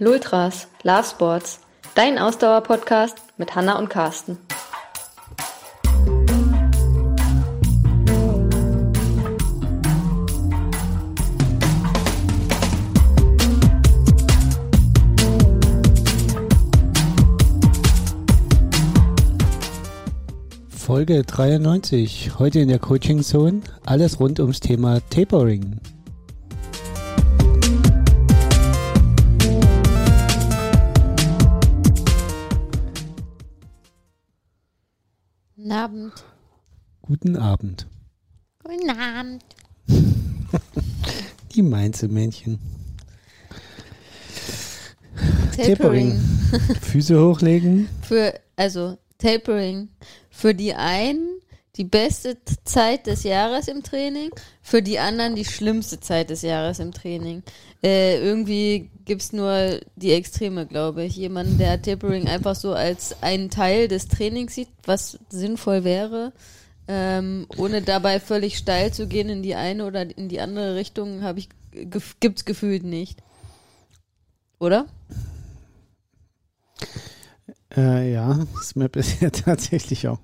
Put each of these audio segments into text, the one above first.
Lultras, Love Sports, dein Ausdauer-Podcast mit Hanna und Carsten. Folge 93. Heute in der Coaching Zone. Alles rund ums Thema Tapering. Abend. Guten Abend. Guten Abend. Die Mainzelmännchen. Tapering. Füße hochlegen. Für, also, Tapering. Für die einen die beste Zeit des Jahres im Training, für die anderen die schlimmste Zeit des Jahres im Training. Äh, irgendwie gibt's nur die Extreme, glaube ich. Jemand, der Tapering einfach so als einen Teil des Trainings sieht, was sinnvoll wäre, ähm, ohne dabei völlig steil zu gehen in die eine oder in die andere Richtung, habe ich gef gefühlt nicht. Oder? Äh, ja, ist mir bisher tatsächlich auch.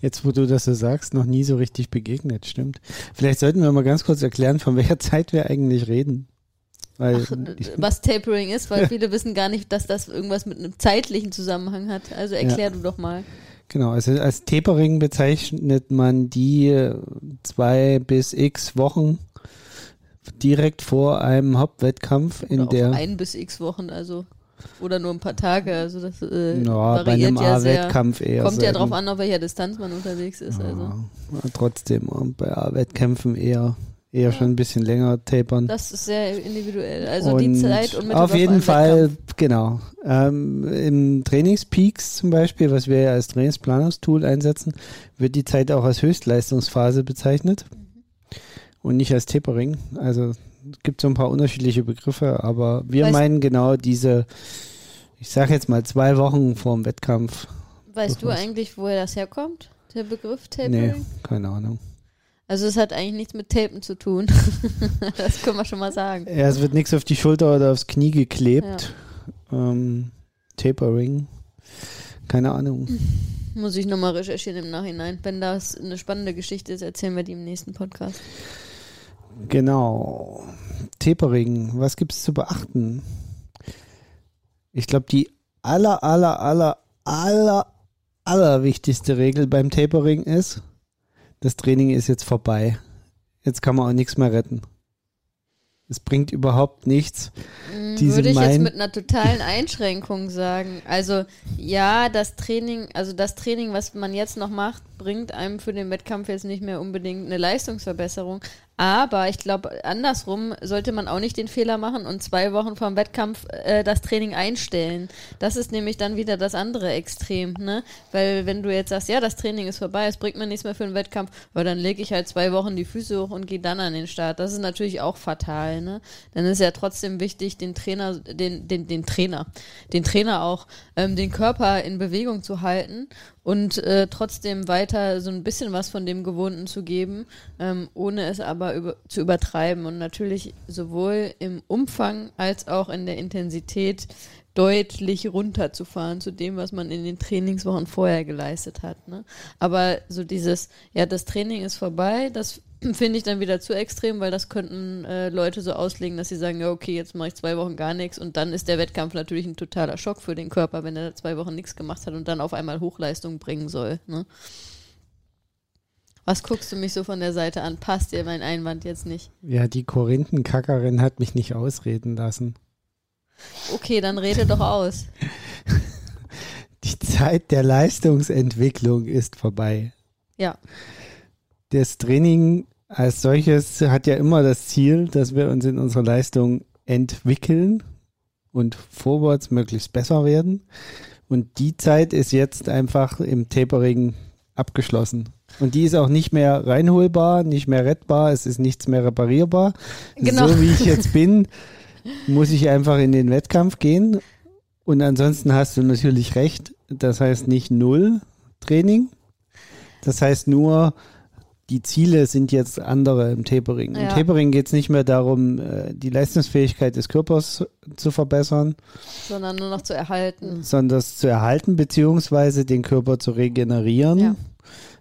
Jetzt, wo du das so sagst, noch nie so richtig begegnet, stimmt. Vielleicht sollten wir mal ganz kurz erklären, von welcher Zeit wir eigentlich reden. Weil Ach, was Tapering ist, weil viele wissen gar nicht, dass das irgendwas mit einem zeitlichen Zusammenhang hat. Also erklär Ja. du doch mal. Genau, also als Tapering bezeichnet man die äh, zwei bis x Wochen direkt vor einem Hauptwettkampf, in Oder der auch ein bis x Wochen, also oder nur ein paar Tage. Also das äh, ja, bei einem variiert ja. A-Wettkampf eher. Kommt ja selten. drauf an, auf welcher Distanz man unterwegs ist. Also Ja, aber trotzdem, und bei A-Wettkämpfen eher, eher schon ein bisschen länger tapern. das ist sehr individuell. Also die Und Zeit unmittelbar Auf vor jeden Fall, Wettkampf. genau. Ähm, Im Trainingspeaks zum Beispiel, was wir ja als Trainingsplanungstool einsetzen, wird die Zeit auch als Höchstleistungsphase bezeichnet und nicht als Tapering. Also gibt so ein paar unterschiedliche Begriffe, aber wir Weißt- meinen genau diese, ich sage jetzt mal zwei Wochen vor dem Wettkampf. Weißt du was. eigentlich, woher das herkommt? Der Begriff Nee, Tapering? keine Ahnung. Also es hat eigentlich nichts mit Tapen zu tun. das können wir schon mal sagen. Ja, es wird nichts auf die Schulter oder aufs Knie geklebt. Ähm, Tapering. Keine Ahnung. Muss ich nochmal recherchieren im Nachhinein. Wenn das eine spannende Geschichte ist, erzählen wir die im nächsten Podcast. Genau. Tapering, was gibt es zu beachten? Ich glaube, die aller, aller, aller, aller, aller wichtigste Regel beim Tapering ist, das Training ist jetzt vorbei. Jetzt kann man auch nichts mehr retten. Es bringt überhaupt nichts. Mm, Diese Würde ich jetzt mit einer totalen Einschränkung sagen. Also ja, das Training, also das Training, was man jetzt noch macht, bringt einem für den Wettkampf jetzt nicht mehr unbedingt eine Leistungsverbesserung. Aber ich glaube, andersrum sollte man auch nicht den Fehler machen und zwei Wochen vor dem Wettkampf äh, das Training einstellen. Das ist nämlich dann wieder das andere Extrem, ne? Weil wenn du jetzt sagst, ja, das Training ist vorbei, es bringt mir nichts mehr für den Wettkampf, aber dann lege ich halt zwei Wochen die Füße hoch und gehe dann an den Start. Das ist natürlich auch fatal, ne? Dann ist ja trotzdem wichtig, den Trainer, den, den, den Trainer, den Trainer auch, ähm, den Körper in Bewegung zu halten und äh, trotzdem weiter so ein bisschen was von dem Gewohnten zu geben, ähm, ohne es aber über, zu übertreiben und natürlich sowohl im Umfang als auch in der Intensität deutlich runterzufahren zu dem, was man in den Trainingswochen vorher geleistet hat. Ne? Aber so dieses, ja, das Training ist vorbei, das finde ich dann wieder zu extrem, weil das könnten äh, Leute so auslegen, dass sie sagen, ja, okay, jetzt mache ich zwei Wochen gar nichts und dann ist der Wettkampf natürlich ein totaler Schock für den Körper, wenn er zwei Wochen nichts gemacht hat und dann auf einmal Hochleistung bringen soll. Ne? Was guckst du mich so von der Seite an? Passt dir mein Einwand jetzt nicht? Ja, die Korinthenkackerin hat mich nicht ausreden lassen. Okay, dann rede doch aus. Die Zeit der Leistungsentwicklung ist vorbei. Ja. Das Training als solches hat ja immer das Ziel, dass wir uns in unserer Leistung entwickeln und vorwärts möglichst besser werden. Und die Zeit ist jetzt einfach im Tapering abgeschlossen. Und die ist auch nicht mehr reinholbar, nicht mehr rettbar, es ist nichts mehr reparierbar. Genau. So wie ich jetzt bin, muss ich einfach in den Wettkampf gehen. Und ansonsten hast du natürlich recht. Das heißt nicht null Training. Das heißt nur die Ziele sind jetzt andere im Tapering. Im Ja. Tapering geht es nicht mehr darum, äh, die Leistungsfähigkeit des Körpers zu verbessern, sondern nur noch zu erhalten. sondern das zu erhalten, beziehungsweise den Körper zu regenerieren, Ja.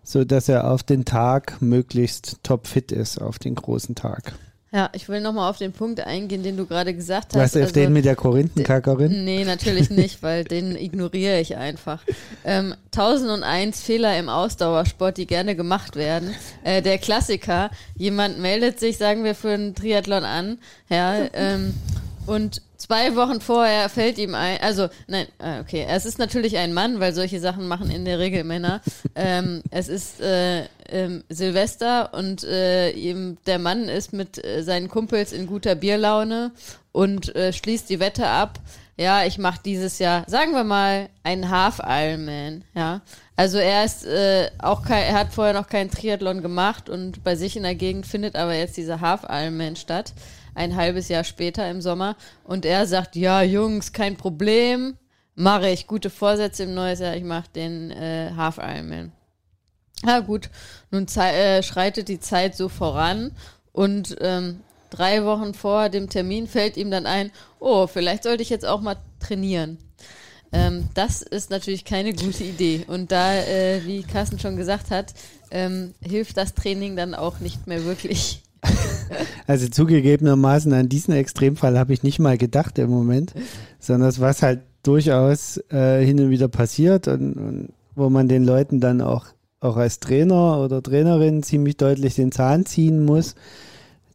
so dass er auf den Tag möglichst topfit ist, auf den großen Tag. Ja, ich will nochmal auf den Punkt eingehen, den du gerade gesagt hast. Was auf Also- den mit der Korinthenkackerin? Nee, natürlich nicht, weil den ignoriere ich einfach. Ähm, 1001 Fehler im Ausdauersport, die gerne gemacht werden. Äh, der Klassiker, jemand meldet sich, sagen wir, für einen Triathlon an, ja, ähm, und zwei Wochen vorher fällt ihm ein, also, nein, äh, okay, es ist natürlich ein Mann, weil solche Sachen machen in der Regel Männer. Ähm, es ist äh, ähm, Silvester und äh, ihm, der Mann ist mit äh, seinen Kumpels in guter Bierlaune und äh, schließt die Wette ab. Ja, ich mache dieses Jahr, sagen wir mal, einen Half Ironman. Ja, also er ist äh, auch kein, er hat vorher noch keinen Triathlon gemacht und bei sich in der Gegend findet aber jetzt dieser Half Ironman statt, ein halbes Jahr später im Sommer. Und er sagt, ja Jungs, kein Problem, mache ich gute Vorsätze im neues Jahr, ich mache den äh, Half Ironman. Ja gut, nun äh, schreitet die Zeit so voran und ähm, drei Wochen vor dem Termin fällt ihm dann ein, oh, vielleicht sollte ich jetzt auch mal trainieren. Ähm, das ist natürlich keine gute Idee. Und da, äh, wie Carsten schon gesagt hat, ähm, hilft das Training dann auch nicht mehr wirklich. Also zugegebenermaßen an diesen Extremfall habe ich nicht mal gedacht im Moment, sondern es was halt durchaus äh, hin und wieder passiert und, und wo man den Leuten dann auch, auch als Trainer oder Trainerin ziemlich deutlich den Zahn ziehen muss,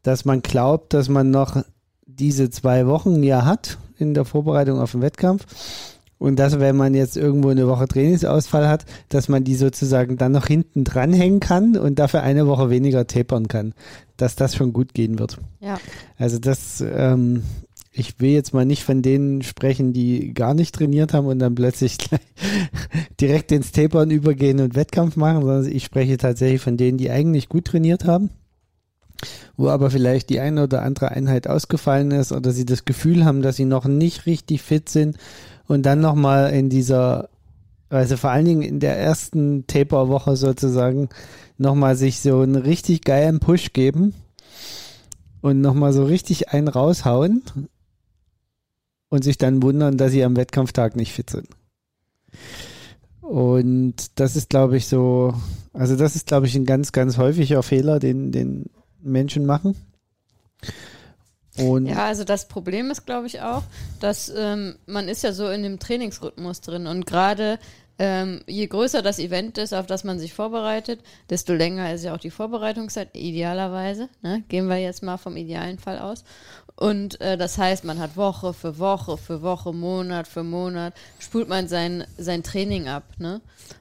dass man glaubt, dass man noch diese zwei Wochen ja hat in der Vorbereitung auf den Wettkampf und dass, wenn man jetzt irgendwo eine Woche Trainingsausfall hat, dass man die sozusagen dann noch hinten dranhängen kann und dafür eine Woche weniger tapern kann, dass das schon gut gehen wird. Ja. Also das, ähm, ich will jetzt mal nicht von denen sprechen, die gar nicht trainiert haben und dann plötzlich gleich direkt ins Tapern übergehen und Wettkampf machen, sondern ich spreche tatsächlich von denen, die eigentlich gut trainiert haben, wo aber vielleicht die eine oder andere Einheit ausgefallen ist oder sie das Gefühl haben, dass sie noch nicht richtig fit sind und dann nochmal in dieser, also vor allen Dingen in der ersten Taper-Woche sozusagen, nochmal sich so einen richtig geilen Push geben und nochmal so richtig einen raushauen und sich dann wundern, dass sie am Wettkampftag nicht fit sind. Und das ist, glaube ich, so, also das ist, glaube ich, ein ganz, ganz häufiger Fehler, den, den Menschen machen. Und Ja, also das Problem ist, glaube ich, auch, dass ähm, man ist ja so in dem Trainingsrhythmus drin und gerade ähm, je größer das Event ist, auf das man sich vorbereitet, desto länger ist ja auch die Vorbereitungszeit, idealerweise. Ne? Gehen wir jetzt mal vom idealen Fall aus. Und äh, das heißt, man hat Woche für Woche für Woche, Monat für Monat, spult man sein, sein Training ab. Ne?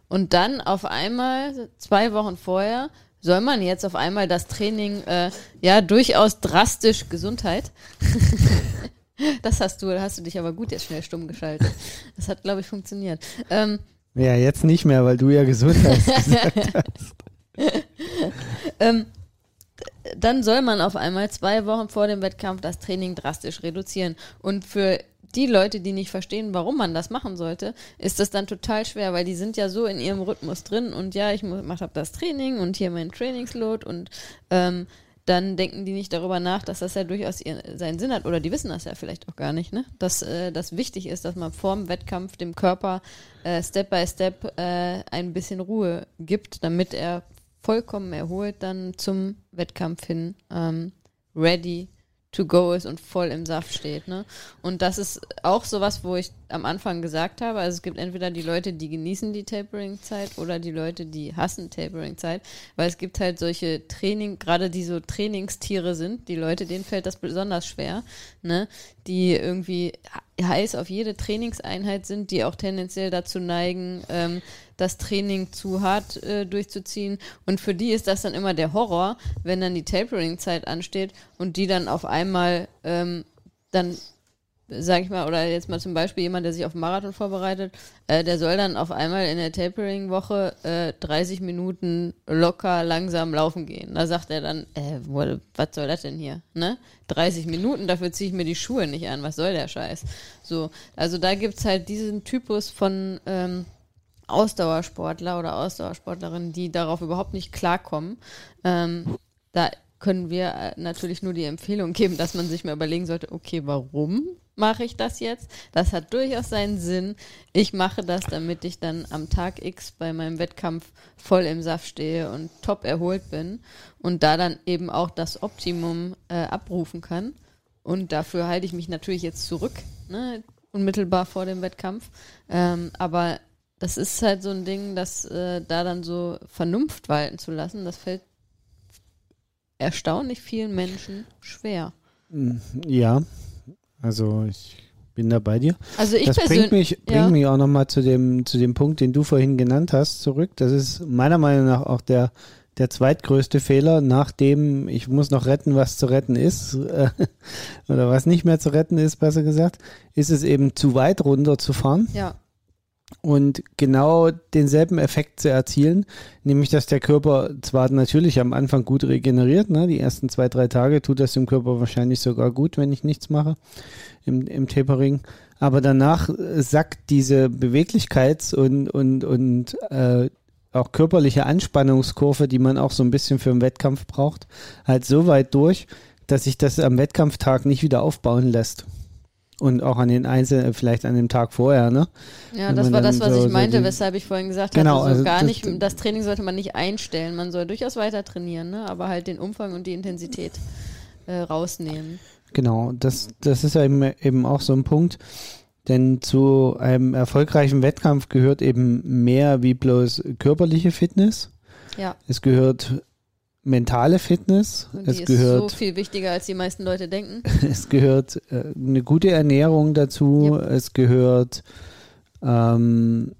Und dann auf einmal, zwei Wochen vorher, soll man jetzt auf einmal das Training, äh, ja, durchaus drastisch Gesundheit. das hast du, hast du dich aber gut jetzt schnell stumm geschaltet. Das hat, glaube ich, funktioniert. Ähm, ja, jetzt nicht mehr, weil du ja Gesundheit gesagt hast. ähm, dann soll man auf einmal zwei Wochen vor dem Wettkampf das Training drastisch reduzieren. Und für die Leute, die nicht verstehen, warum man das machen sollte, ist das dann total schwer, weil die sind ja so in ihrem Rhythmus drin und ja, ich mache das Training und hier mein Trainingsload und ähm, dann denken die nicht darüber nach, dass das ja durchaus ihr, seinen Sinn hat oder die wissen das ja vielleicht auch gar nicht, ne? Dass äh, das wichtig ist, dass man vorm Wettkampf dem Körper äh, Step by Step äh, ein bisschen Ruhe gibt, damit er vollkommen erholt dann zum Wettkampf hin ähm, ready to go ist und voll im Saft steht. Ne? Und das ist auch sowas, wo ich am Anfang gesagt habe. Also es gibt entweder die Leute, die genießen die Tapering-Zeit oder die Leute, die hassen Tapering-Zeit, weil es gibt halt solche Training, gerade die so Trainingstiere sind, die Leute, denen fällt das besonders schwer, ne? die irgendwie heiß auf jede Trainingseinheit sind, die auch tendenziell dazu neigen, ähm, das Training zu hart äh, durchzuziehen. Und für die ist das dann immer der Horror, wenn dann die Tapering-Zeit ansteht und die dann auf einmal ähm, dann sag ich mal, oder jetzt mal zum Beispiel jemand, der sich auf einen Marathon vorbereitet, äh, der soll dann auf einmal in der Tapering-Woche äh, 30 Minuten locker langsam laufen gehen. Da sagt er dann, äh, was soll das denn hier? Ne? 30 Minuten, dafür ziehe ich mir die Schuhe nicht an. Was soll der Scheiß? So, also da gibt's halt diesen Typus von ähm, Ausdauersportler oder Ausdauersportlerinnen, die darauf überhaupt nicht klarkommen. Ähm, da können wir äh, natürlich nur die Empfehlung geben, dass man sich mal überlegen sollte, okay, warum mache ich das jetzt? Das hat durchaus seinen Sinn. Ich mache das, damit ich dann am Tag X bei meinem Wettkampf voll im Saft stehe und top erholt bin und da dann eben auch das Optimum äh, abrufen kann. Und dafür halte ich mich natürlich jetzt zurück, ne, unmittelbar vor dem Wettkampf. Ähm, aber das ist halt so ein Ding, dass äh, da dann so Vernunft walten zu lassen, das fällt erstaunlich vielen Menschen schwer. Ja, also ich bin da bei dir. Also ich das bringt persönlich, mich, bringt ja. mich auch nochmal zu dem, zu dem Punkt, den du vorhin genannt hast, zurück. Das ist meiner Meinung nach auch der, der zweitgrößte Fehler, nachdem ich muss noch retten, was zu retten ist, äh, oder was nicht mehr zu retten ist, besser gesagt, ist es eben zu weit runter zu fahren ja, und genau denselben Effekt zu erzielen, nämlich dass der Körper zwar natürlich am Anfang gut regeneriert, ne, die ersten zwei, drei Tage tut das dem Körper wahrscheinlich sogar gut, wenn ich nichts mache im, im Tapering, aber danach sackt diese Beweglichkeits- und, und, und äh, auch körperliche Anspannungskurve, die man auch so ein bisschen für einen Wettkampf braucht, halt so weit durch, dass sich das am Wettkampftag nicht wieder aufbauen lässt. Und auch an den einzelnen, vielleicht an dem Tag vorher, ne? ja Wenn das war das, was so- ich so meinte, die- weshalb ich vorhin gesagt Genau, hatte, so also gar das- nicht, das Training sollte man nicht einstellen, man soll durchaus weiter trainieren, ne? aber halt den Umfang und die Intensität äh, rausnehmen. Genau, das, das ist ja eben, eben auch so ein Punkt. Denn zu einem erfolgreichen Wettkampf gehört eben mehr wie bloß körperliche Fitness. Ja, Es gehört mentale Fitness. und Es die ist so viel wichtiger, als die meisten Leute denken. es gehört äh, eine gute Ernährung dazu. Yep. Es gehört ähm,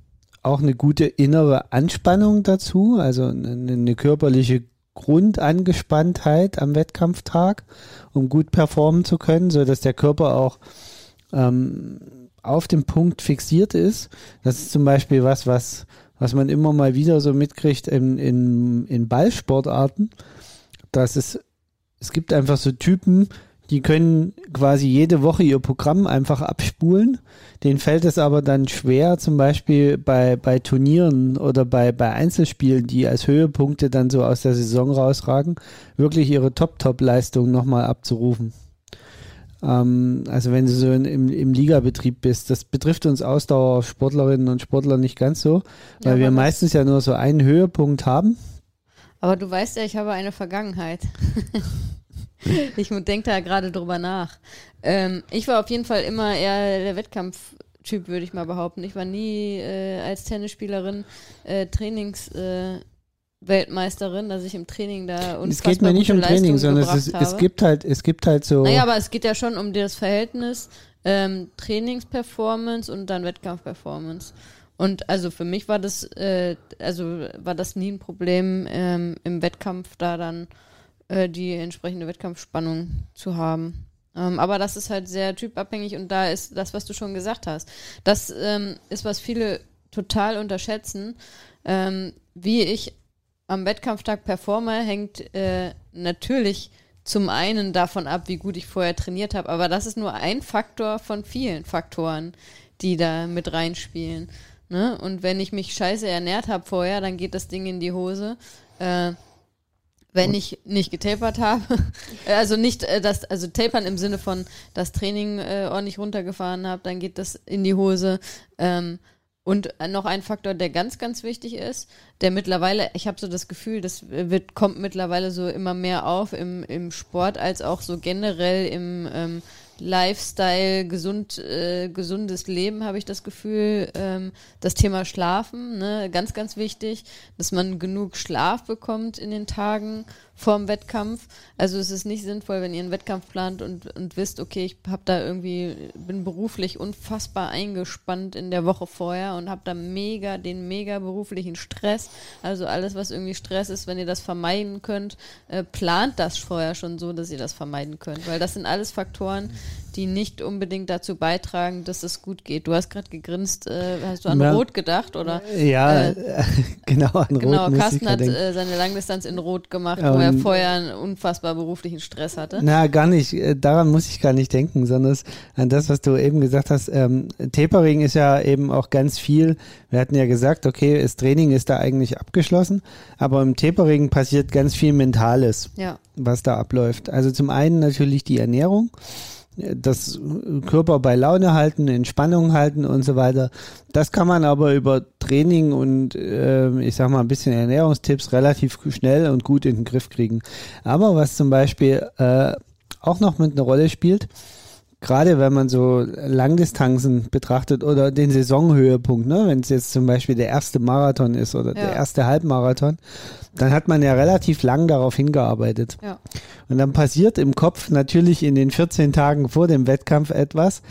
auch eine gute innere Anspannung dazu, also eine, eine körperliche Grundangespanntheit am Wettkampftag, um gut performen zu können, so dass der Körper auch ähm, auf dem Punkt fixiert ist. Das ist zum Beispiel was, was, was man immer mal wieder so mitkriegt in, in, in Ballsportarten, dass es, es gibt einfach so Typen, die können quasi jede Woche ihr Programm einfach abspulen. Denen fällt es aber dann schwer, zum Beispiel bei, bei Turnieren oder bei, bei Einzelspielen, die als Höhepunkte dann so aus der Saison rausragen, wirklich ihre Top-Top-Leistung nochmal abzurufen. Ähm, also wenn du so in, im, im Ligabetrieb bist, das betrifft uns Ausdauersportlerinnen und Sportler nicht ganz so, weil Ja, wir meistens ja nur so einen Höhepunkt haben. Aber du weißt ja, ich habe eine Vergangenheit. ich denke da gerade drüber nach. Ähm, ich war auf jeden Fall immer eher der Wettkampftyp, würde ich mal behaupten. Ich war nie äh, als Tennisspielerin äh, Trainings. Äh, Weltmeisterin, dass ich im Training da und Es geht mir nicht um Training, sondern es, ist, es gibt halt, es gibt halt so. Naja, aber es geht ja schon um das Verhältnis ähm, Trainingsperformance und dann Wettkampfperformance. Und also für mich war das, äh, also war das nie ein Problem, ähm, im Wettkampf da dann äh, die entsprechende Wettkampfspannung zu haben. Ähm, aber das ist halt sehr typabhängig und da ist das, was du schon gesagt hast. Das ähm, ist, was viele total unterschätzen. Ähm, wie ich am Wettkampftag performe, hängt äh, natürlich zum einen davon ab, wie gut ich vorher trainiert habe, aber das ist nur ein Faktor von vielen Faktoren, die da mit reinspielen. Ne? Und wenn ich mich scheiße ernährt habe vorher, dann geht das Ding in die Hose. Äh, wenn ich nicht getapert habe, also nicht äh, das, also tapern im Sinne von das Training äh, ordentlich runtergefahren habe, dann geht das in die Hose. Ähm, und noch ein Faktor, der ganz, ganz wichtig ist, der mittlerweile, ich habe so das Gefühl, das wird, kommt mittlerweile so immer mehr auf im, im Sport als auch so generell im ähm, Lifestyle, gesund, äh, gesundes Leben, habe ich das Gefühl. Ähm, das Thema Schlafen, ne, ganz, ganz wichtig, dass man genug Schlaf bekommt in den Tagen vorm Wettkampf. Also es ist nicht sinnvoll, wenn ihr einen Wettkampf plant und, und wisst, okay, ich habe da irgendwie, bin beruflich unfassbar eingespannt in der Woche vorher und habe da mega, den mega beruflichen Stress. Also alles, was irgendwie Stress ist, wenn ihr das vermeiden könnt, äh, plant das vorher schon so, dass ihr das vermeiden könnt. Weil das sind alles Faktoren, die nicht unbedingt dazu beitragen, dass es gut geht. Du hast gerade gegrinst, äh, hast du an Ja. Rot gedacht, oder? Ja, Äh, genau, an Genau, Rot muss Carsten hat äh, seine Langdistanz in Rot gemacht, wo er Ähm, vorher einen unfassbar beruflichen Stress hatte. Na, gar nicht. Äh, Daran muss ich gar nicht denken, sondern an das, was du eben gesagt hast. Ähm, Tapering ist ja eben auch ganz viel. Wir hatten ja gesagt, okay, das Training ist da eigentlich abgeschlossen, aber im Tapering passiert ganz viel Mentales, Ja, was da abläuft. Also zum einen natürlich die Ernährung, äh, das Körper bei Laune halten, Entspannung halten und so weiter. Das kann man aber über Training und ähm, ich sag mal ein bisschen Ernährungstipps relativ schnell und gut in den Griff kriegen. Aber was zum Beispiel äh, auch noch mit einer Rolle spielt, gerade wenn man so Langdistanzen betrachtet oder den Saisonhöhepunkt, ne, wenn es jetzt zum Beispiel der erste Marathon ist oder Ja. der erste Halbmarathon, dann hat man ja relativ lang darauf hingearbeitet. ja. Und dann passiert im Kopf natürlich in den 14 Tagen vor dem Wettkampf etwas,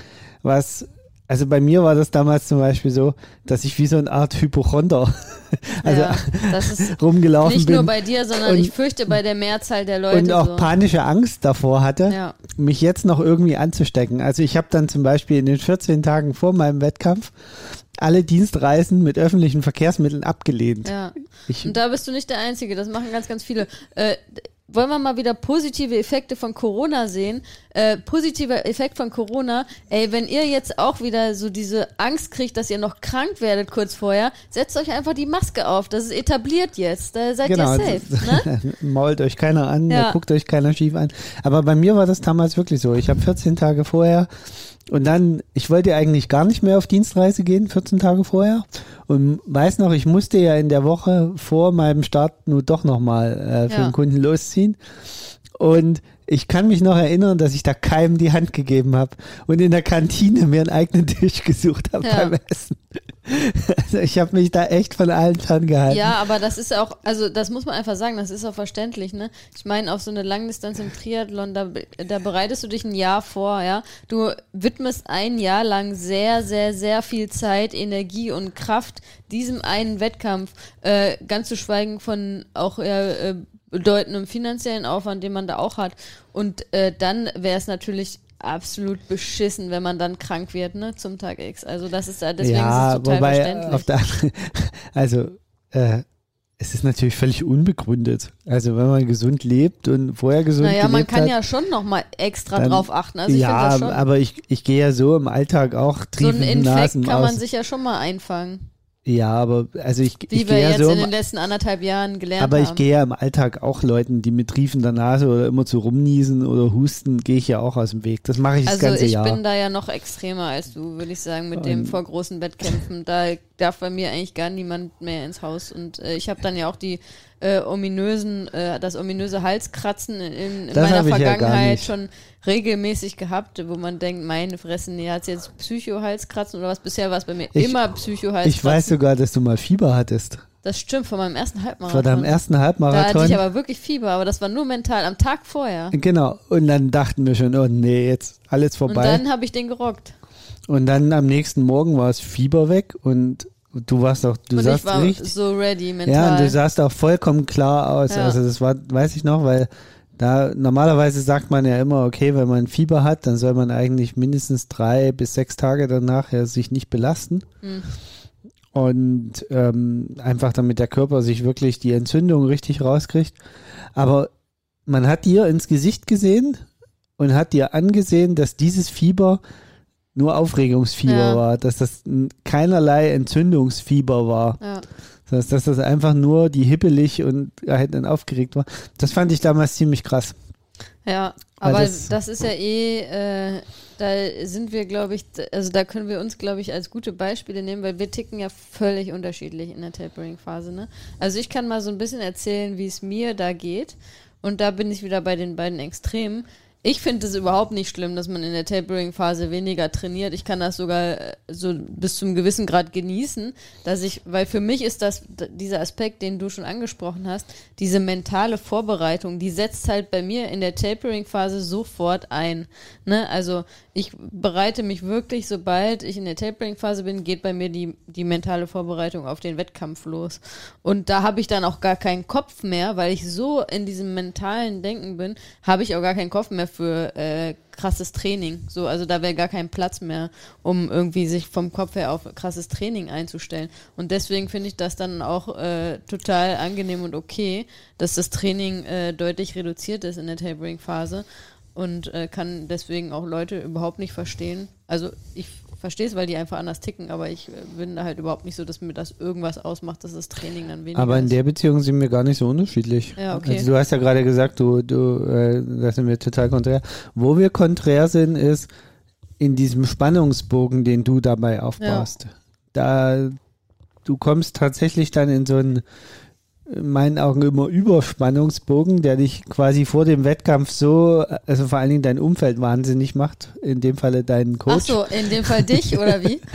was, also bei mir war das damals zum Beispiel so, dass ich wie so eine Art Hypochonder also ja, rumgelaufen nicht bin nur bei dir, sondern und- ich fürchte bei der Mehrzahl der Leute und auch so. panische Angst davor hatte, Ja. mich jetzt noch irgendwie anzustecken. Also ich habe dann zum Beispiel in den 14 Tagen vor meinem Wettkampf alle Dienstreisen mit öffentlichen Verkehrsmitteln abgelehnt. Ja. Ich, Und da bist du nicht der Einzige, das machen ganz, ganz viele. Äh, wollen wir mal wieder positive Effekte von Corona sehen? Äh, positiver Effekt von Corona, ey, wenn ihr jetzt auch wieder so diese Angst kriegt, dass ihr noch krank werdet kurz vorher, setzt euch einfach die Maske auf. Das ist etabliert jetzt. Da seid genau, ihr safe. Ne? mault euch keiner an, Ja. da guckt euch keiner schief an. Aber bei mir war das damals wirklich so. Ich habe 14 Tage vorher und dann, ich wollte eigentlich gar nicht mehr auf Dienstreise gehen, 14 Tage vorher. Und weiß noch, ich musste ja in der Woche vor meinem Start nur doch nochmal äh, für Ja. den Kunden losziehen. Und ich kann mich noch erinnern, dass ich da keinem die Hand gegeben habe und in der Kantine mir einen eigenen Tisch gesucht habe Ja. beim Essen. Also ich habe mich da echt von allen ferngehalten. Ja, aber das ist auch, also das muss man einfach sagen, das ist auch verständlich, ne? Ich meine, auf so eine Langdistanz im Triathlon, da, da bereitest du dich ein Jahr vor, ja? Du widmest ein Jahr lang sehr, sehr, sehr viel Zeit, Energie und Kraft diesem einen Wettkampf, äh, ganz zu schweigen von auch äh, äh, bedeutendem finanziellen Aufwand, den man da auch hat. Und äh, dann wäre es natürlich absolut beschissen, wenn man dann krank wird, ne, zum Tag X. Also das ist da, deswegen ja, ist es total wobei, verständlich. Auf der, also, äh, es ist natürlich völlig unbegründet. Also, wenn man gesund lebt und vorher gesund Naja, man gelebt kann hat, ja schon nochmal extra dann- drauf achten. Also ich ja, das schon. aber ich, ich gehe ja so im Alltag auch So triefend einen Infekt Nasen kann man aus. sich ja schon mal einfangen. Ja, aber also ich, Wie ich wir gehe ja jetzt so in im, den letzten anderthalb Jahren gelernt aber ich haben. gehe ja im Alltag auch Leuten, die mit triefender Nase oder immer zu rumniesen oder husten, gehe ich ja auch aus dem Weg. Das mache ich das also ganze ich Jahr. bin da ja noch extremer als du, würde ich sagen, mit dem Und- vor großen Wettkämpfen. Da darf bei mir eigentlich gar niemand mehr ins Haus. Und äh, ich habe dann ja auch die äh, ominösen, äh, das ominöse Halskratzen in, in meiner ja Vergangenheit nicht. schon regelmäßig gehabt, wo man denkt, meine Fresse, nee, hat jetzt Psycho-Halskratzen oder was? Bisher war es bei mir Ich- immer Psycho-Halskratzen. ich weiß sogar, dass du mal Fieber hattest. Das stimmt, von meinem ersten Halbmarathon. Vor deinem ersten Da Halbmarathon. hatte ich aber wirklich Fieber, aber das war nur mental, am Tag vorher. Genau. Und dann dachten wir schon, oh nee, jetzt alles Und vorbei. dann habe ich den gerockt. Und dann am nächsten Morgen war es Fieber weg und du warst auch, du und sahst ich war richtig. so ready mental. Ja, und du sahst auch vollkommen klar aus. Ja. Also das war, weiß ich noch, weil da normalerweise sagt man ja immer, okay, wenn man Fieber hat, dann soll man eigentlich mindestens drei bis sechs Tage danach ja sich nicht belasten. Hm. Und ähm, einfach damit der Körper sich wirklich die Entzündung richtig rauskriegt. Aber man hat dir ins Gesicht gesehen und hat dir angesehen, dass dieses Fieber nur Aufregungsfieber Ja. war, dass das keinerlei Entzündungsfieber war. ja. Das heißt, dass das einfach nur die hippelig und halt dann aufgeregt war. Das fand ich damals ziemlich krass. Ja, Weil aber das- das, ist ja eh, äh, da sind wir, glaube ich, also da können wir uns, glaube ich, als gute Beispiele nehmen, weil wir ticken ja völlig unterschiedlich in der Tapering-Phase. Ne? Also ich kann mal so ein bisschen erzählen, wie es mir da geht. Und da bin ich wieder bei den beiden Extremen. Ich finde es überhaupt nicht schlimm, dass man in der Tapering-Phase weniger trainiert. Ich kann das sogar äh, so bis zum gewissen Grad genießen, dass ich, weil für mich ist das dieser Aspekt, den du schon angesprochen hast, diese mentale Vorbereitung, die setzt halt bei mir in der Tapering-Phase sofort ein. Ne? Also ich bereite mich wirklich, sobald ich in der Tapering-Phase bin, geht bei mir die, die mentale Vorbereitung auf den Wettkampf los. Und da habe ich dann auch gar keinen Kopf mehr, weil ich so in diesem mentalen Denken bin, habe ich auch gar keinen Kopf mehr für äh, krasses Training. So, also da wäre gar kein Platz mehr, um irgendwie sich vom Kopf her auf krasses Training einzustellen. Und deswegen finde ich das dann auch äh, total angenehm und okay, dass das Training äh, deutlich reduziert ist in der Tapering-Phase und äh, kann deswegen auch Leute überhaupt nicht verstehen. Also ich verstehe es, weil die einfach anders ticken, aber ich äh, bin da halt überhaupt nicht so, dass mir das irgendwas ausmacht, dass das Training dann weniger Aber in ist. der Beziehung sind wir gar nicht so unterschiedlich. Ja, okay. Also du hast ja gerade gesagt, du, du, äh, das sind wir total konträr. Wo wir konträr sind, ist in diesem Spannungsbogen, den du dabei aufbaust. Da du kommst tatsächlich dann in so einen in meinen Augen immer Überspannungsbogen, der dich quasi vor dem Wettkampf so, also vor allen Dingen dein Umfeld wahnsinnig macht. In dem Falle deinen Coach. Ach so, in dem Fall dich oder wie?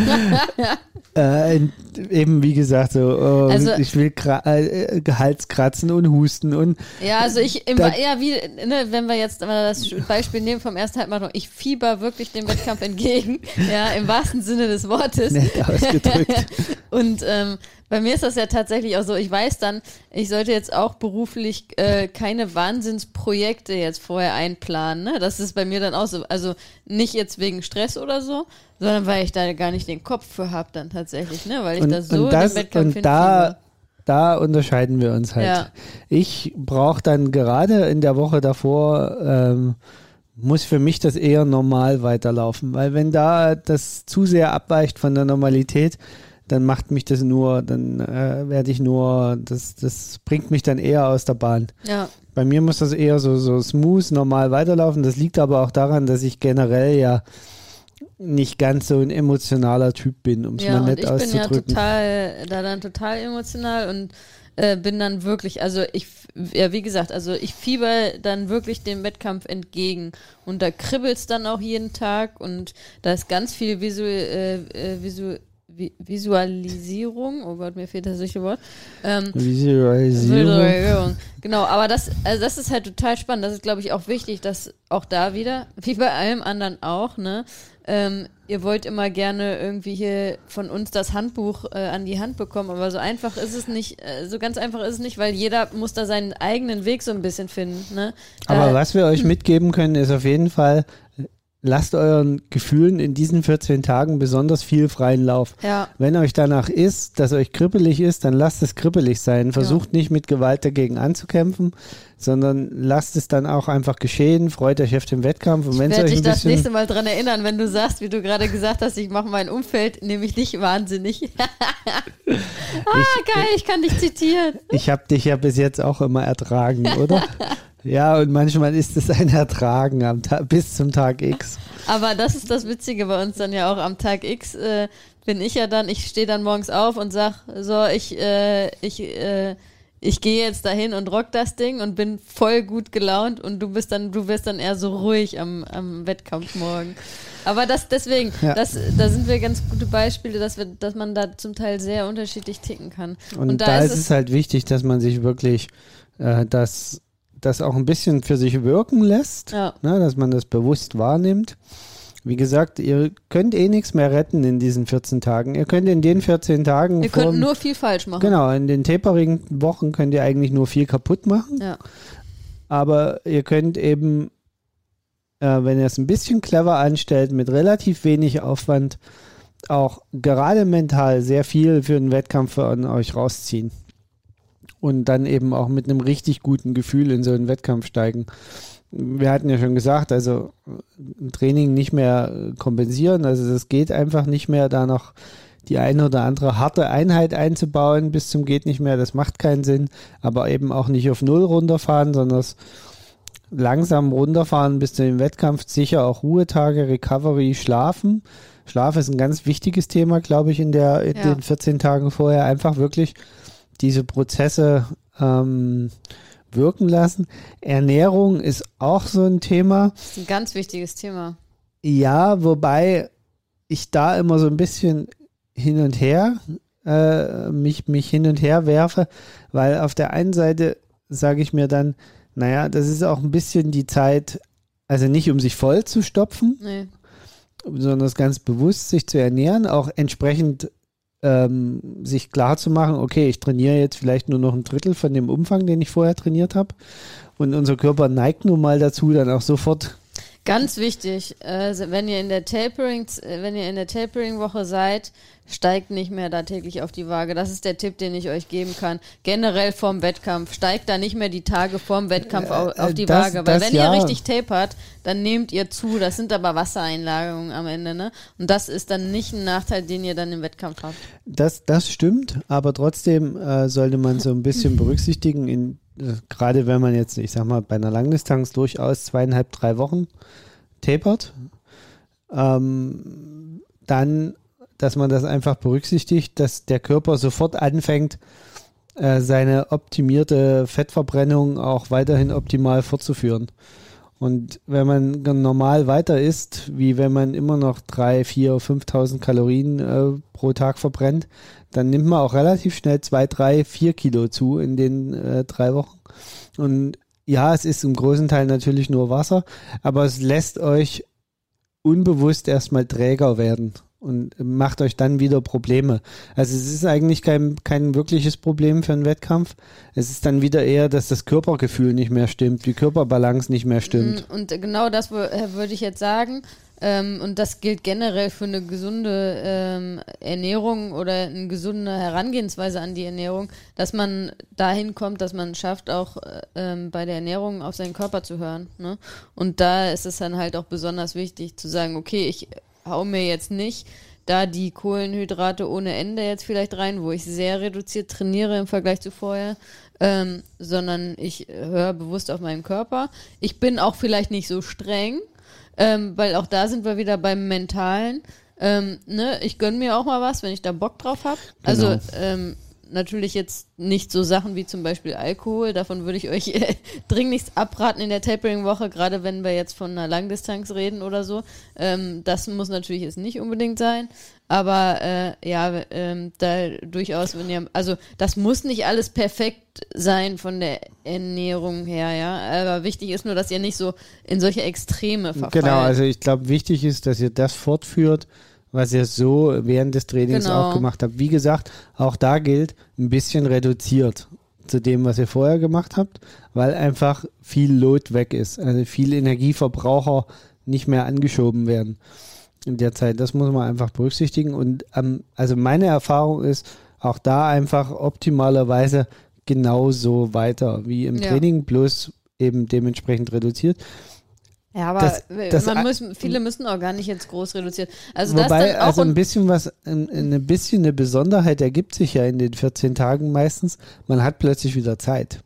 Äh, in, eben wie gesagt, so, oh, Also- ich will äh, Hals kratzen und husten und Ja, also ich, im, ja, wie, ne, wenn wir jetzt mal das Beispiel nehmen vom ersten Halbmarathon, ich fieber wirklich dem Wettkampf entgegen, ja, im wahrsten Sinne des Wortes. nett ausgedrückt. Und ähm, bei mir ist das ja tatsächlich auch so, ich weiß dann, ich sollte jetzt auch beruflich äh, keine Wahnsinnsprojekte jetzt vorher einplanen. Ne? Das ist bei mir dann auch so. Also nicht jetzt wegen Stress oder so, sondern weil ich da gar nicht den Kopf für habe dann tatsächlich, ne? Weil ich und, da so und, das, den Wettkampf und da, da unterscheiden wir uns halt. Ja. Ich brauche dann gerade in der Woche davor, ähm, muss für mich das eher normal weiterlaufen, weil wenn da das zu sehr abweicht von der Normalität, dann macht mich das nur, dann äh, werde ich nur, das, das bringt mich dann eher aus der Bahn. Ja, Bei mir muss das eher so, so smooth, normal weiterlaufen. Das liegt aber auch daran, dass ich generell ja nicht ganz so ein emotionaler Typ bin, um es ja mal und nett ich bin ja auszudrücken. total, da dann total emotional und äh, bin dann wirklich, also ich, ja wie gesagt, also ich fieber dann wirklich dem Wettkampf entgegen und da kribbelt's dann auch jeden Tag und da ist ganz viel Visu, äh, äh, Visu, Vi- Visualisierung, oh Gott, mir fehlt das richtige Wort. Ähm, Visualisierung. Visualisierung. Genau, aber das, also das ist halt total spannend. Das ist, glaube ich, auch wichtig, dass auch da wieder, wie bei allem anderen auch, ne, ähm, ihr wollt immer gerne irgendwie hier von uns das Handbuch äh, an die Hand bekommen, aber so einfach ist es nicht, äh, so ganz einfach ist es nicht, weil jeder muss da seinen eigenen Weg so ein bisschen finden, ne. Aber was wir euch mitgeben können, ist auf jeden Fall, lasst euren Gefühlen in diesen 14 Tagen besonders viel freien Lauf. Ja, Wenn euch danach ist, dass euch kribbelig ist, dann lasst es kribbelig sein. Versucht nicht mit Gewalt dagegen anzukämpfen, sondern lasst es dann auch einfach geschehen. Freut euch auf den Wettkampf. Und es werde dich das nächste Mal dran erinnern, wenn du sagst, wie du gerade gesagt hast, ich mache mein Umfeld nämlich nicht wahnsinnig. ah, geil, ich kann dich zitieren. ich habe dich ja bis jetzt auch immer ertragen, oder? ja, und manchmal ist es ein Ertragen am Ta bis zum Tag X. Aber das ist das Witzige bei uns dann ja auch am Tag X. Äh, bin ich ja dann, ich stehe dann morgens auf und sag, so, ich, äh, ich, äh, ich gehe jetzt dahin und rock das Ding und bin voll gut gelaunt und du bist dann, du wirst dann eher so ruhig am, am Wettkampf morgen. Aber das deswegen, Ja. das, da sind wir ganz gute Beispiele, dass wir, dass man da zum Teil sehr unterschiedlich ticken kann. Und, da, ist es halt wichtig, dass man sich wirklich äh, das, das auch ein bisschen für sich wirken lässt, Ja. ne, dass man das bewusst wahrnimmt. Wie gesagt, ihr könnt eh nichts mehr retten in diesen 14 Tagen. Ihr könnt in den 14 Tagen könnten vorm- nur viel falsch machen. Genau, in den taperigen Wochen könnt ihr eigentlich nur viel kaputt machen, Ja. aber ihr könnt eben, äh, wenn ihr es ein bisschen clever anstellt, mit relativ wenig Aufwand auch gerade mental sehr viel für einen Wettkampf an euch rausziehen. Und dann eben auch mit einem richtig guten Gefühl in so einen Wettkampf steigen. Wir hatten ja schon gesagt, also ein Training nicht mehr äh, kompensieren, also das geht einfach nicht mehr, da noch die eine oder andere harte Einheit einzubauen bis zum geht nicht mehr, das macht keinen Sinn, aber eben auch nicht auf Null runterfahren, sondern langsam runterfahren bis zu dem Wettkampf, sicher auch Ruhetage, Recovery, Schlafen. Schlaf ist ein ganz wichtiges Thema, glaube ich, in, der, in Ja. den 14 Tagen vorher. Einfach wirklich diese Prozesse ähm, wirken lassen. Ernährung ist auch so ein Thema. Das ist ein ganz wichtiges Thema. Ja, wobei ich da immer so ein bisschen hin und her, äh, mich, mich hin und her werfe, weil auf der einen Seite sage ich mir dann, naja, das ist auch ein bisschen die Zeit, also nicht um sich voll zu stopfen, Nee. sondern es ganz bewusst sich zu ernähren, auch entsprechend ähm, sich klar zu machen, okay, ich trainiere jetzt vielleicht nur noch ein Drittel von dem Umfang, den ich vorher trainiert habe. Und unser Körper neigt nun mal dazu, dann auch sofort Ganz wichtig, äh, wenn ihr in der Tapering, äh, wenn ihr in der Tapering-Woche seid, steigt nicht mehr da täglich auf die Waage. Das ist der Tipp, den ich euch geben kann. Generell vorm Wettkampf. Steigt da nicht mehr die Tage vorm Wettkampf auf, auf die das- Waage. Weil das wenn ja. ihr richtig tapert, dann nehmt ihr zu. Das sind aber Wassereinlagerungen am Ende, ne? Und das ist dann nicht ein Nachteil, den ihr dann im Wettkampf habt. Das, das stimmt, aber trotzdem äh, sollte man so ein bisschen berücksichtigen, in, äh, gerade wenn man jetzt, ich sag mal, bei einer Langdistanz durchaus zweieinhalb, drei Wochen tapert, ähm, dann, dass man das einfach berücksichtigt, dass der Körper sofort anfängt, äh, seine optimierte Fettverbrennung auch weiterhin optimal fortzuführen. Und wenn man normal weiter isst, wie wenn man immer noch drei, vier, 5.000 Kalorien äh, pro Tag verbrennt, dann nimmt man auch relativ schnell zwei, drei, vier Kilo zu in den äh, drei Wochen. Und ja, es ist im großen Teil natürlich nur Wasser, aber es lässt euch unbewusst erstmal träger werden und macht euch dann wieder Probleme. Also es ist eigentlich kein, kein wirkliches Problem für einen Wettkampf. Es ist dann wieder eher, dass das Körpergefühl nicht mehr stimmt, die Körperbalance nicht mehr stimmt. Mm, Und genau das äh, würde ich jetzt sagen. Ähm, und das gilt generell für eine gesunde ähm, Ernährung oder eine gesunde Herangehensweise an die Ernährung, dass man dahin kommt, dass man schafft, auch äh, ähm, bei der Ernährung auf seinen Körper zu hören. Ne? Und da ist es dann halt auch besonders wichtig zu sagen, okay, ich hau mir jetzt nicht da die Kohlenhydrate ohne Ende jetzt vielleicht rein, wo ich sehr reduziert trainiere im Vergleich zu vorher, ähm, sondern ich höre bewusst auf meinen Körper. Ich bin auch vielleicht nicht so streng, ähm, weil auch da sind wir wieder beim Mentalen. Ähm, ne, ich gönn mir auch mal was, wenn ich da Bock drauf habe. Also Genau. ähm, natürlich jetzt nicht so Sachen wie zum Beispiel Alkohol. Davon würde ich euch äh, dringlichst abraten in der Tapering-Woche, gerade wenn wir jetzt von einer Langdistanz reden oder so. Ähm, das muss natürlich jetzt nicht unbedingt sein. Aber äh, ja, ähm, da durchaus, wenn ihr, also das muss nicht alles perfekt sein von der Ernährung her, ja. Aber wichtig ist nur, dass ihr nicht so in solche Extreme verfallt. Genau, also ich glaube, wichtig ist, dass ihr das fortführt, was ihr so während des Trainings Genau. auch gemacht habt. Wie gesagt, auch da gilt, ein bisschen reduziert zu dem, was ihr vorher gemacht habt, weil einfach viel Load weg ist. Also viel Energieverbraucher nicht mehr angeschoben werden in der Zeit. Das muss man einfach berücksichtigen. Und ähm, also meine Erfahrung ist, auch da einfach optimalerweise genauso weiter wie im Ja. Training, bloß eben dementsprechend reduziert. Ja, aber Das- das- man muss, viele müssen auch gar nicht jetzt groß reduzieren. Also das Wobei, auch also ein bisschen was, ein, ein bisschen eine Besonderheit ergibt sich ja in den 14 Tagen meistens. Man hat plötzlich wieder Zeit.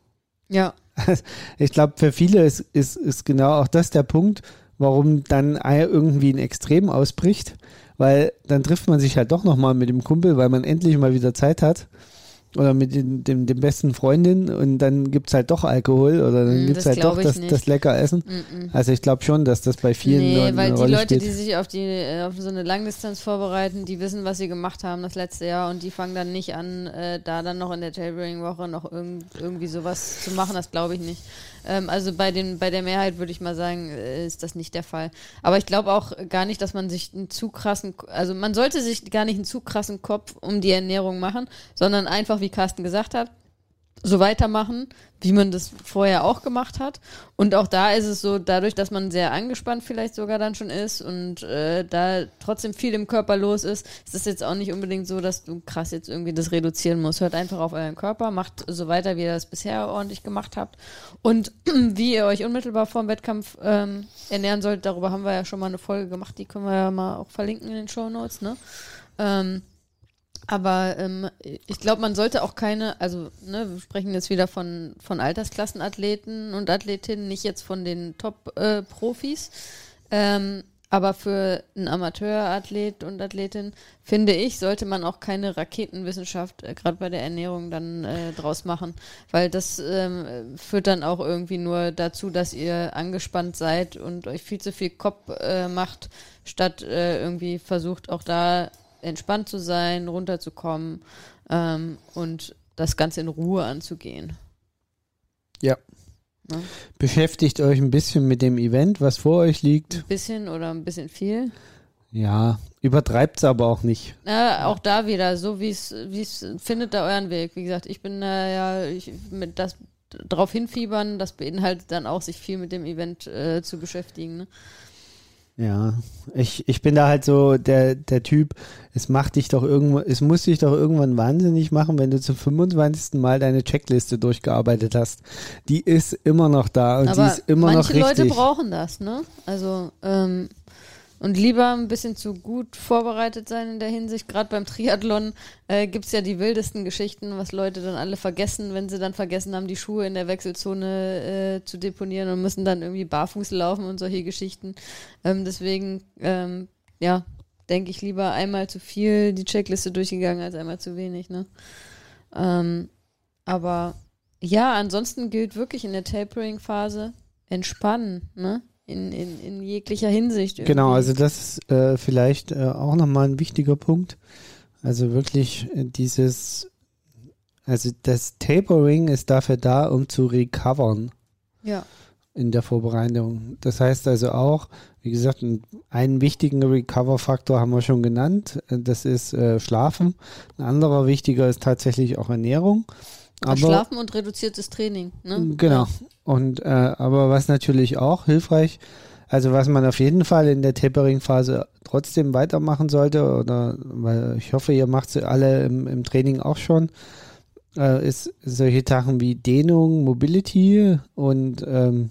ja, Ich glaube, für viele ist, ist, ist genau auch das der Punkt, warum dann irgendwie ein Extrem ausbricht, weil dann trifft man sich halt doch nochmal mit dem Kumpel, weil man endlich mal wieder Zeit hat. Oder mit den, dem, dem besten Freundin und dann gibt's halt doch Alkohol oder dann Mm, gibt's das halt doch das, das lecker Essen. mm, mm. Also ich glaube schon, dass das bei vielen Nee, Leuten weil die Rolle Leute, spielt. die sich auf die äh, auf so eine Langdistanz vorbereiten, die wissen, was sie gemacht haben das letzte Jahr und die fangen dann nicht an, äh, da dann noch in der Tapering-Woche noch irgend, irgendwie sowas zu machen. Das glaube ich nicht. Ähm, also bei den bei der Mehrheit würde ich mal sagen, äh, ist das nicht der Fall. Aber ich glaube auch gar nicht, dass man sich einen zu krassen, also man sollte sich gar nicht einen zu krassen Kopf um die Ernährung machen, sondern einfach, wie Carsten gesagt hat, so weitermachen, wie man das vorher auch gemacht hat. Und auch da ist es so, dadurch, dass man sehr angespannt vielleicht sogar dann schon ist und äh, da trotzdem viel im Körper los ist, ist es jetzt auch nicht unbedingt so, dass du krass jetzt irgendwie das reduzieren musst. Hört einfach auf euren Körper, macht so weiter, wie ihr das bisher ordentlich gemacht habt. Und wie ihr euch unmittelbar vor dem Wettkampf ähm, ernähren sollt, darüber haben wir ja schon mal eine Folge gemacht, die können wir ja mal auch verlinken in den Show Notes, ne? Ähm, aber ähm, ich glaube, man sollte auch keine, also ne, wir sprechen jetzt wieder von, von Altersklassenathleten und Athletinnen, nicht jetzt von den Top-Profis. ähm, aber für einen Amateurathlet und Athletin, finde ich, sollte man auch keine Raketenwissenschaft, äh, gerade bei der Ernährung, dann äh, draus machen. Weil das ähm, führt dann auch irgendwie nur dazu, dass ihr angespannt seid und euch viel zu viel Kopf äh, macht, statt äh, irgendwie versucht, auch da entspannt zu sein, runterzukommen ähm, und das Ganze in Ruhe anzugehen. Ja. Ne? Beschäftigt euch ein bisschen mit dem Event, was vor euch liegt. Ein bisschen oder ein bisschen viel. Ja, übertreibt's aber auch nicht. Ja, auch da wieder, so wie es, wie es, findet da euren Weg. Wie gesagt, ich bin äh, ja, ich, mit das drauf hinfiebern, das beinhaltet dann auch, sich viel mit dem Event äh, zu beschäftigen. Ne? Ja, ich, ich bin da halt so der, der Typ, es macht dich doch irgendwann, es muss dich doch irgendwann wahnsinnig machen, wenn du zum 25. Mal deine Checkliste durchgearbeitet hast. Die ist immer noch da und Aber die ist immer noch manche richtig. Leute brauchen das, ne? Also, ähm, und lieber ein bisschen zu gut vorbereitet sein in der Hinsicht. Gerade beim Triathlon äh, gibt es ja die wildesten Geschichten, was Leute dann alle vergessen, wenn sie dann vergessen haben, die Schuhe in der Wechselzone äh, zu deponieren und müssen dann irgendwie barfuß laufen und solche Geschichten. Ähm, deswegen, ähm, ja, denke ich lieber einmal zu viel die Checkliste durchgegangen als einmal zu wenig, ne? Ähm, aber ja, ansonsten gilt wirklich in der Tapering-Phase entspannen, ne? In, in, in jeglicher Hinsicht. Irgendwie. Genau, also das ist äh, vielleicht äh, auch nochmal ein wichtiger Punkt. Also wirklich äh, dieses, also das Tapering ist dafür da, um zu recovern Ja. in der Vorbereitung. Das heißt also auch, wie gesagt, ein- einen wichtigen Recover-Faktor haben wir schon genannt, äh, das ist äh, Schlafen. Ein anderer wichtiger ist tatsächlich auch Ernährung. Aber Schlafen und reduziertes Training, ne? Genau. Und äh, aber was natürlich auch hilfreich, also was man auf jeden Fall in der Tapering-Phase trotzdem weitermachen sollte, oder weil ich hoffe, ihr macht sie alle im, im Training auch schon, äh, ist solche Sachen wie Dehnung, Mobility und ähm,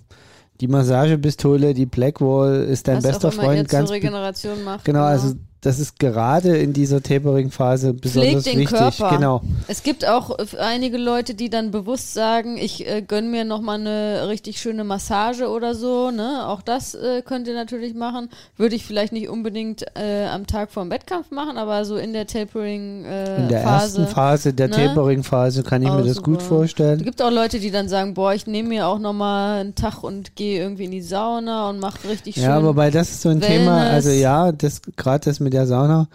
die Massagepistole, die Blackwall ist dein Was bester Freund. Ganz zur Regeneration macht. genau, also das ist gerade in dieser Tapering-Phase besonders den wichtig. Körper. Genau. Es gibt auch äh, einige Leute, die dann bewusst sagen, ich äh, gönne mir nochmal eine richtig schöne Massage oder so. Ne? Auch das äh, könnt ihr natürlich machen. Würde ich vielleicht nicht unbedingt äh, am Tag vor dem Wettkampf machen, aber so in der Tapering-Phase. In der ersten Phase, der ne? Tapering-Phase, kann ich Auch mir das gut super. vorstellen. Es gibt auch Leute, die dann sagen, boah, ich nehme mir auch nochmal einen Tag und gehe irgendwie in die Sauna und mache richtig schön. Ja, wobei das ist so ein Thema, Wellness. also ja, das gerade das mit der Sauna,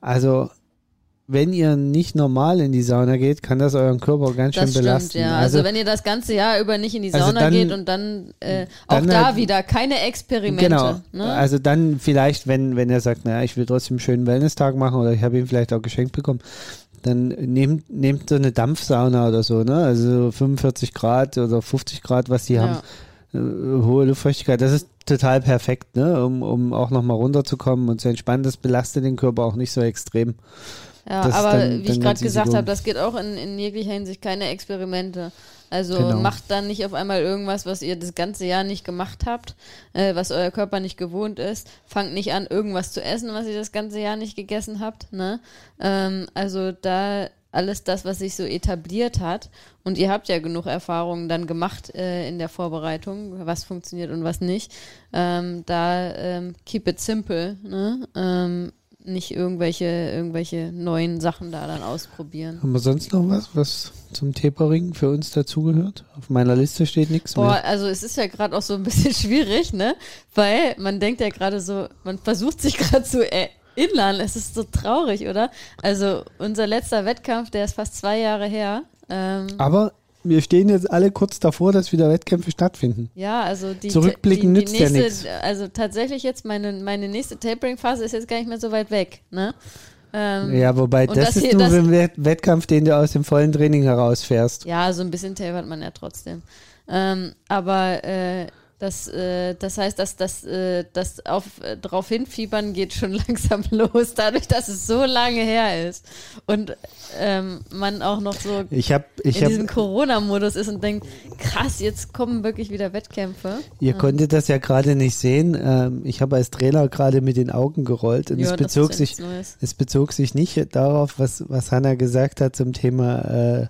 also wenn ihr nicht normal in die Sauna geht, kann das euren Körper ganz schön Das stimmt, belasten. ja. Also, wenn ihr das ganze Jahr über nicht in die Also Sauna dann- geht und dann äh, auch dann da halt- wieder keine Experimente. Genau. Ne? Also dann vielleicht, wenn, wenn er sagt, naja, ich will trotzdem einen schönen Wellness-Tag machen oder ich habe ihn vielleicht auch geschenkt bekommen, dann nehmt, nehmt so eine Dampfsauna oder so, ne? Also 45 Grad oder 50 Grad, was die haben. ja. äh, hohe Luftfeuchtigkeit, das ist total perfekt, ne? um, um auch nochmal runterzukommen und zu entspannen. Das belastet den Körper auch nicht so extrem. Ja, Das aber dann- wie dann ich gerade gesagt habe, das geht auch in, in jeglicher Hinsicht keine Experimente. Also Genau. macht dann nicht auf einmal irgendwas, was ihr das ganze Jahr nicht gemacht habt, äh, was euer Körper nicht gewohnt ist. Fangt nicht an, irgendwas zu essen, was ihr das ganze Jahr nicht gegessen habt. Ne? Ähm, also da alles das, was sich so etabliert hat. Und ihr habt ja genug Erfahrungen dann gemacht äh, in der Vorbereitung, was funktioniert und was nicht. Ähm, da ähm, keep it simple. Ne? Ähm, nicht irgendwelche, irgendwelche neuen Sachen da dann ausprobieren. Haben wir sonst noch was, was zum Tapering für uns dazugehört? Auf meiner Liste steht nichts Boah, mehr. also es ist ja gerade auch so ein bisschen schwierig, ne? Weil man denkt ja gerade so, man versucht sich gerade zu erinnern. Es ist so traurig, oder? Also unser letzter Wettkampf, der ist fast zwei Jahre her. Ähm, Aber wir stehen jetzt alle kurz davor, dass wieder Wettkämpfe stattfinden. ja, also die Zurückblicken die, nützt die ja nächste, nichts. Also tatsächlich jetzt meine, meine nächste Tapering-Phase ist jetzt gar nicht mehr so weit weg, ne? Ähm, Ja, wobei das, das ist hier- nur das- ein Wett- Wettkampf, den du aus dem vollen Training herausfährst. Ja, so ein bisschen tapert man ja trotzdem. Ähm, aber äh, das, äh, das heißt, dass das, äh, das auf, äh, drauf hinfiebern geht schon langsam los, dadurch, dass es so lange her ist. Und ähm, man auch noch so Ich habe, ich in habe, diesem Corona-Modus ist und denkt, krass, jetzt kommen wirklich wieder Wettkämpfe. ihr konntet das ja gerade nicht sehen. Ähm, ich habe als Trainer gerade mit den Augen gerollt und Ja, es bezog ja sich Neues. Es bezog sich nicht darauf, was, was Hanna gesagt hat zum Thema äh,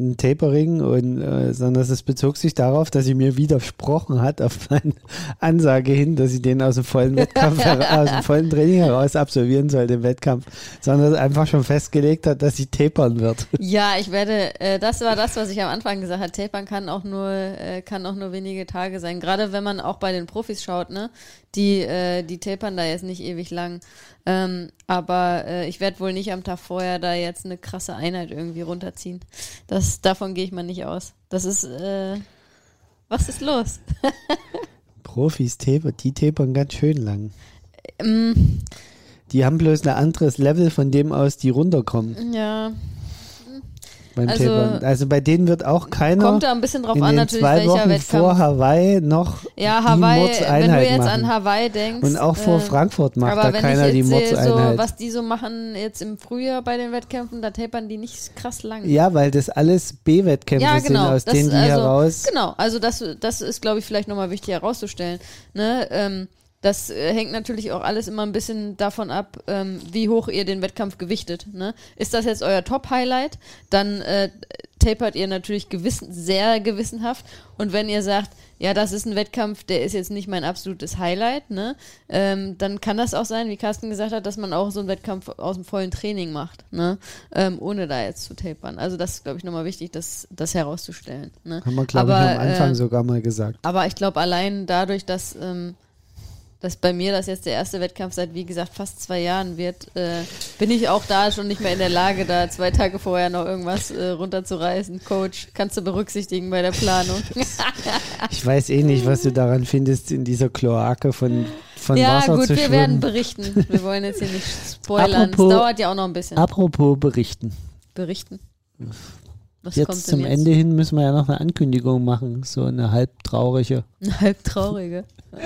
ein Tapering, und, äh, sondern es bezog sich darauf, dass sie mir widersprochen hat auf meine Ansage hin, dass sie den aus dem vollen Wettkampf, aus dem vollen Training heraus absolvieren sollte im Wettkampf, sondern einfach schon festgelegt hat, dass sie tapern wird. Ja, ich werde, äh, das war das, was ich am Anfang gesagt habe. Tapern kann auch nur, äh, kann auch nur wenige Tage sein. Gerade wenn man auch bei den Profis schaut, ne? Die, äh, die tapern da jetzt nicht ewig lang. Ähm, aber äh, ich werde wohl nicht am Tag vorher da jetzt eine krasse Einheit irgendwie runterziehen. Das, davon gehe ich mal nicht aus. Das ist, äh, was ist los? Profis tapern, die tapern ganz schön lang. Ähm, Die haben bloß ein anderes Level von dem aus, die runterkommen. ja. Beim Also- Tapern. Also bei denen wird auch keiner Kommt da ein bisschen drauf in an, natürlich, zwei welcher Wochen Wettkampf. vor Hawaii noch ja, die Hawaii, wenn du Mordseinheit jetzt machen. an Hawaii denkst. Und auch vor äh, Frankfurt macht aber da wenn keiner die sehe, so, Mordseinheit. was die so machen jetzt im Frühjahr bei den Wettkämpfen, da tapern die nicht krass lang. ja, weil das alles B-Wettkämpfe Ja, genau. sind, aus Das- denen die also, heraus. Genau, also das, das ist, glaube ich, vielleicht nochmal wichtig herauszustellen. Ne? Ähm, das äh, hängt natürlich auch alles immer ein bisschen davon ab, ähm, wie hoch ihr den Wettkampf gewichtet. Ne? Ist das jetzt euer Top-Highlight, dann äh, tapert ihr natürlich gewissen, sehr gewissenhaft. Und wenn ihr sagt, ja, das ist ein Wettkampf, der ist jetzt nicht mein absolutes Highlight, ne? ähm, dann kann das auch sein, wie Carsten gesagt hat, dass man auch so einen Wettkampf aus dem vollen Training macht, ne? ähm, ohne da jetzt zu tapern. Also das ist, glaube ich, nochmal wichtig, das, das herauszustellen. Ne? Haben wir, glaube ich, am Anfang äh, sogar mal gesagt. Aber ich glaube, allein dadurch, dass, ähm, dass bei mir das jetzt der erste Wettkampf seit, wie gesagt, fast zwei Jahren wird, äh, bin ich auch da schon nicht mehr in der Lage, da zwei Tage vorher noch irgendwas äh, runterzureißen. Coach, kannst du berücksichtigen bei der Planung. Ich weiß eh nicht, was du daran findest, in dieser Kloake von, von ja, Wasser gut, zu wir werden schwimmen. berichten. Wir wollen jetzt hier nicht spoilern. Apropos- es dauert ja auch noch ein bisschen. Apropos berichten. berichten. Was Jetzt zum jetzt? Ende hin müssen wir ja noch eine Ankündigung machen, so eine halb traurige. Eine halb traurige.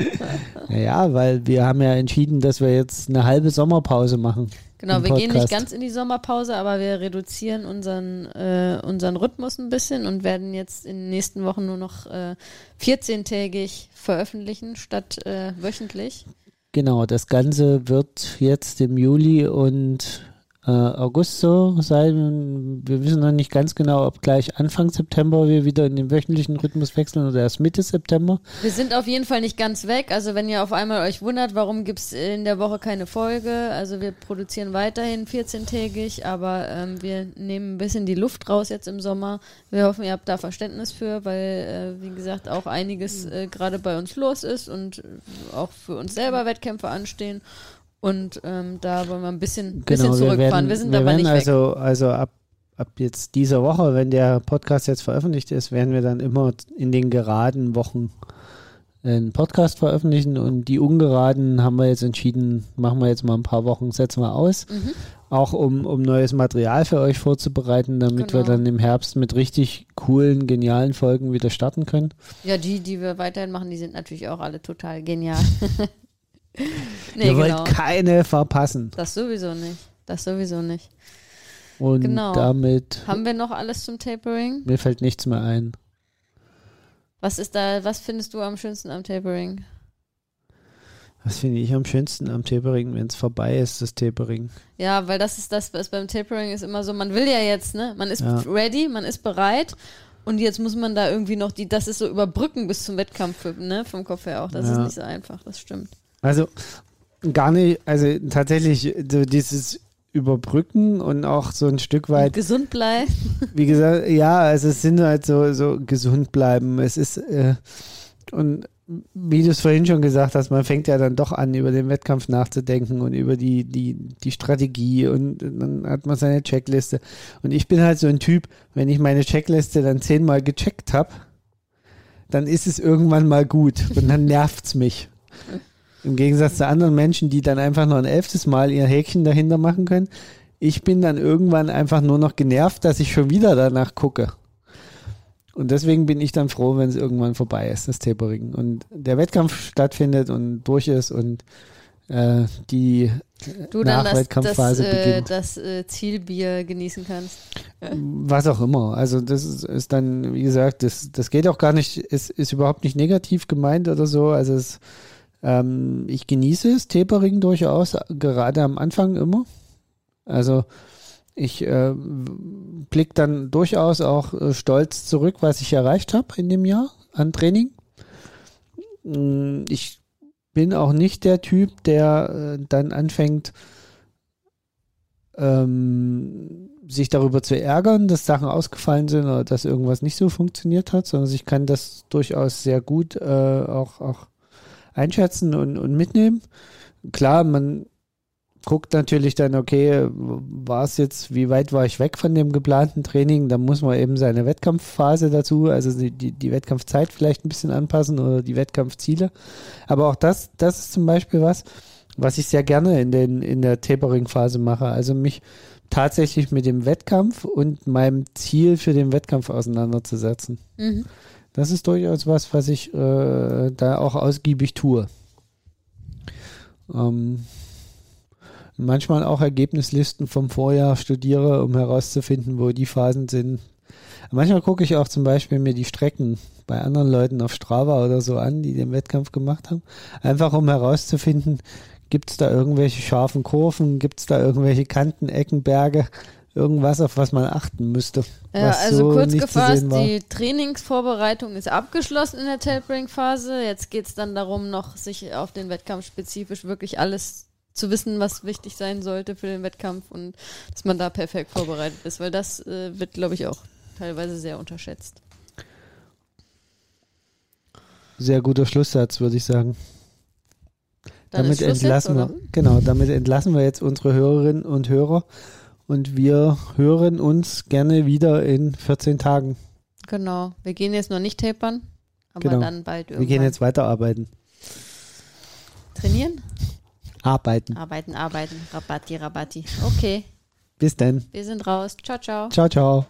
Naja, weil wir haben ja entschieden, dass wir jetzt eine halbe Sommerpause machen. Genau, wir gehen nicht ganz in die Sommerpause, aber wir reduzieren unseren, äh, unseren Rhythmus ein bisschen und werden jetzt in den nächsten Wochen nur noch äh, 14-tägig veröffentlichen statt äh, wöchentlich. Genau, das Ganze wird jetzt im Juli und äh, August so sein. Wir wissen noch nicht ganz genau, ob gleich Anfang September wir wieder in den wöchentlichen Rhythmus wechseln oder erst Mitte September. Wir sind auf jeden Fall nicht ganz weg. Also wenn ihr auf einmal euch wundert, warum gibt's in der Woche keine Folge. Also wir produzieren weiterhin 14-tägig, aber ähm, wir nehmen ein bisschen die Luft raus jetzt im Sommer. Wir hoffen, ihr habt da Verständnis für, weil, äh, wie gesagt, auch einiges äh, gerade bei uns los ist und auch für uns selber Wettkämpfe anstehen. Und ähm, da wollen wir ein bisschen, bisschen Genau, wir zurückfahren. werden, wir sind wir werden nicht weg. also, also ab, ab jetzt dieser Woche, wenn der Podcast jetzt veröffentlicht ist, werden wir dann immer in den geraden Wochen einen Podcast veröffentlichen und die ungeraden haben wir jetzt entschieden, machen wir jetzt mal ein paar Wochen, setzen wir aus. Mhm. Auch um, um neues Material für euch vorzubereiten, damit wir Genau. dann im Herbst mit richtig coolen, genialen Folgen wieder starten können. Ja, die, die wir weiterhin machen, die sind natürlich auch alle total genial. nee, Ihr genau. wollt keine verpassen. Das sowieso nicht. Das sowieso nicht. Und Genau. damit, Haben wir noch alles zum Tapering? mir fällt nichts mehr ein. Was ist da, was findest du am schönsten am Tapering? Was finde ich am schönsten am Tapering, wenn es vorbei ist, das Tapering? Ja, weil das ist das, was beim Tapering ist immer so, man will ja jetzt, ne? Man ist Ja. ready, man ist bereit und jetzt muss man da irgendwie noch die, das ist so überbrücken bis zum Wettkampf, ne? Vom Kopf her auch. Das ist Ja. nicht so einfach, das stimmt. Also gar nicht, also tatsächlich so dieses Überbrücken und auch so ein Stück Und weit, gesund bleiben. wie gesagt, ja, also es sind halt so, so gesund bleiben. Es ist, äh, und wie du es vorhin schon gesagt hast, man fängt ja dann doch an, über den Wettkampf nachzudenken und über die, die, die Strategie und dann hat man seine Checkliste. Und ich bin halt so ein Typ, wenn ich meine Checkliste dann zehnmal gecheckt habe, dann ist es irgendwann mal gut und dann nervt's mich. Im Gegensatz zu anderen Menschen, die dann einfach noch ein elftes Mal ihr Häkchen dahinter machen können. Ich bin dann irgendwann einfach nur noch genervt, dass ich schon wieder danach gucke. Und deswegen bin ich dann froh, wenn es irgendwann vorbei ist, das Tapering. Und der Wettkampf stattfindet und durch ist und äh, die Du dann das, das, Nachwettkampfphase äh, das äh, Zielbier genießen kannst. Was auch immer. Also das ist, ist dann, wie gesagt, das, das geht auch gar nicht, ist, ist überhaupt nicht negativ gemeint oder so. Also es, ähm, ich genieße es, Tapering durchaus, gerade am Anfang immer. Also ich äh, blick dann durchaus auch äh, stolz zurück, was ich erreicht habe in dem Jahr an Training. Ich bin auch nicht der Typ, der äh, dann anfängt, ähm, sich darüber zu ärgern, dass Sachen ausgefallen sind oder dass irgendwas nicht so funktioniert hat, sondern ich kann das durchaus sehr gut äh, auch, auch einschätzen und, und mitnehmen. Klar, man guckt natürlich dann, okay, war es jetzt, wie weit war ich weg von dem geplanten Training? Da muss man eben seine Wettkampfphase dazu, also die, die, die Wettkampfzeit vielleicht ein bisschen anpassen oder die Wettkampfziele. Aber auch das, das ist zum Beispiel was. was ich sehr gerne in, den, in der Tapering-Phase mache. Also mich tatsächlich mit dem Wettkampf und meinem Ziel für den Wettkampf auseinanderzusetzen. Mhm. Das ist durchaus was, was ich äh, da auch ausgiebig tue. Ähm, manchmal auch Ergebnislisten vom Vorjahr studiere, um herauszufinden, wo die Phasen sind. Manchmal gucke ich auch zum Beispiel mir die Strecken bei anderen Leuten auf Strava oder so an, die den Wettkampf gemacht haben. Einfach um herauszufinden, gibt es da irgendwelche scharfen Kurven, gibt es da irgendwelche Kanten, Ecken, Berge, irgendwas, auf was man achten müsste. Ja, also so kurz gefasst, die Trainingsvorbereitung ist abgeschlossen in der Tapering-Phase. Jetzt geht es dann darum, noch sich auf den Wettkampf spezifisch wirklich alles zu wissen, was wichtig sein sollte für den Wettkampf und dass man da perfekt vorbereitet ist, weil das äh, wird, glaube ich, auch teilweise sehr unterschätzt. Sehr guter Schlusssatz, würde ich sagen. Dann damit entlassen jetzt, wir, genau, damit entlassen wir jetzt unsere Hörerinnen und Hörer und wir hören uns gerne wieder in 14 Tagen. Genau. Wir gehen jetzt noch nicht tapern, aber Genau. dann bald Wir irgendwann. gehen jetzt weiterarbeiten. trainieren? Arbeiten. Arbeiten, arbeiten. Rabatti, Rabatti. Okay, Bis dann. wir sind raus. Ciao, ciao. Ciao, ciao.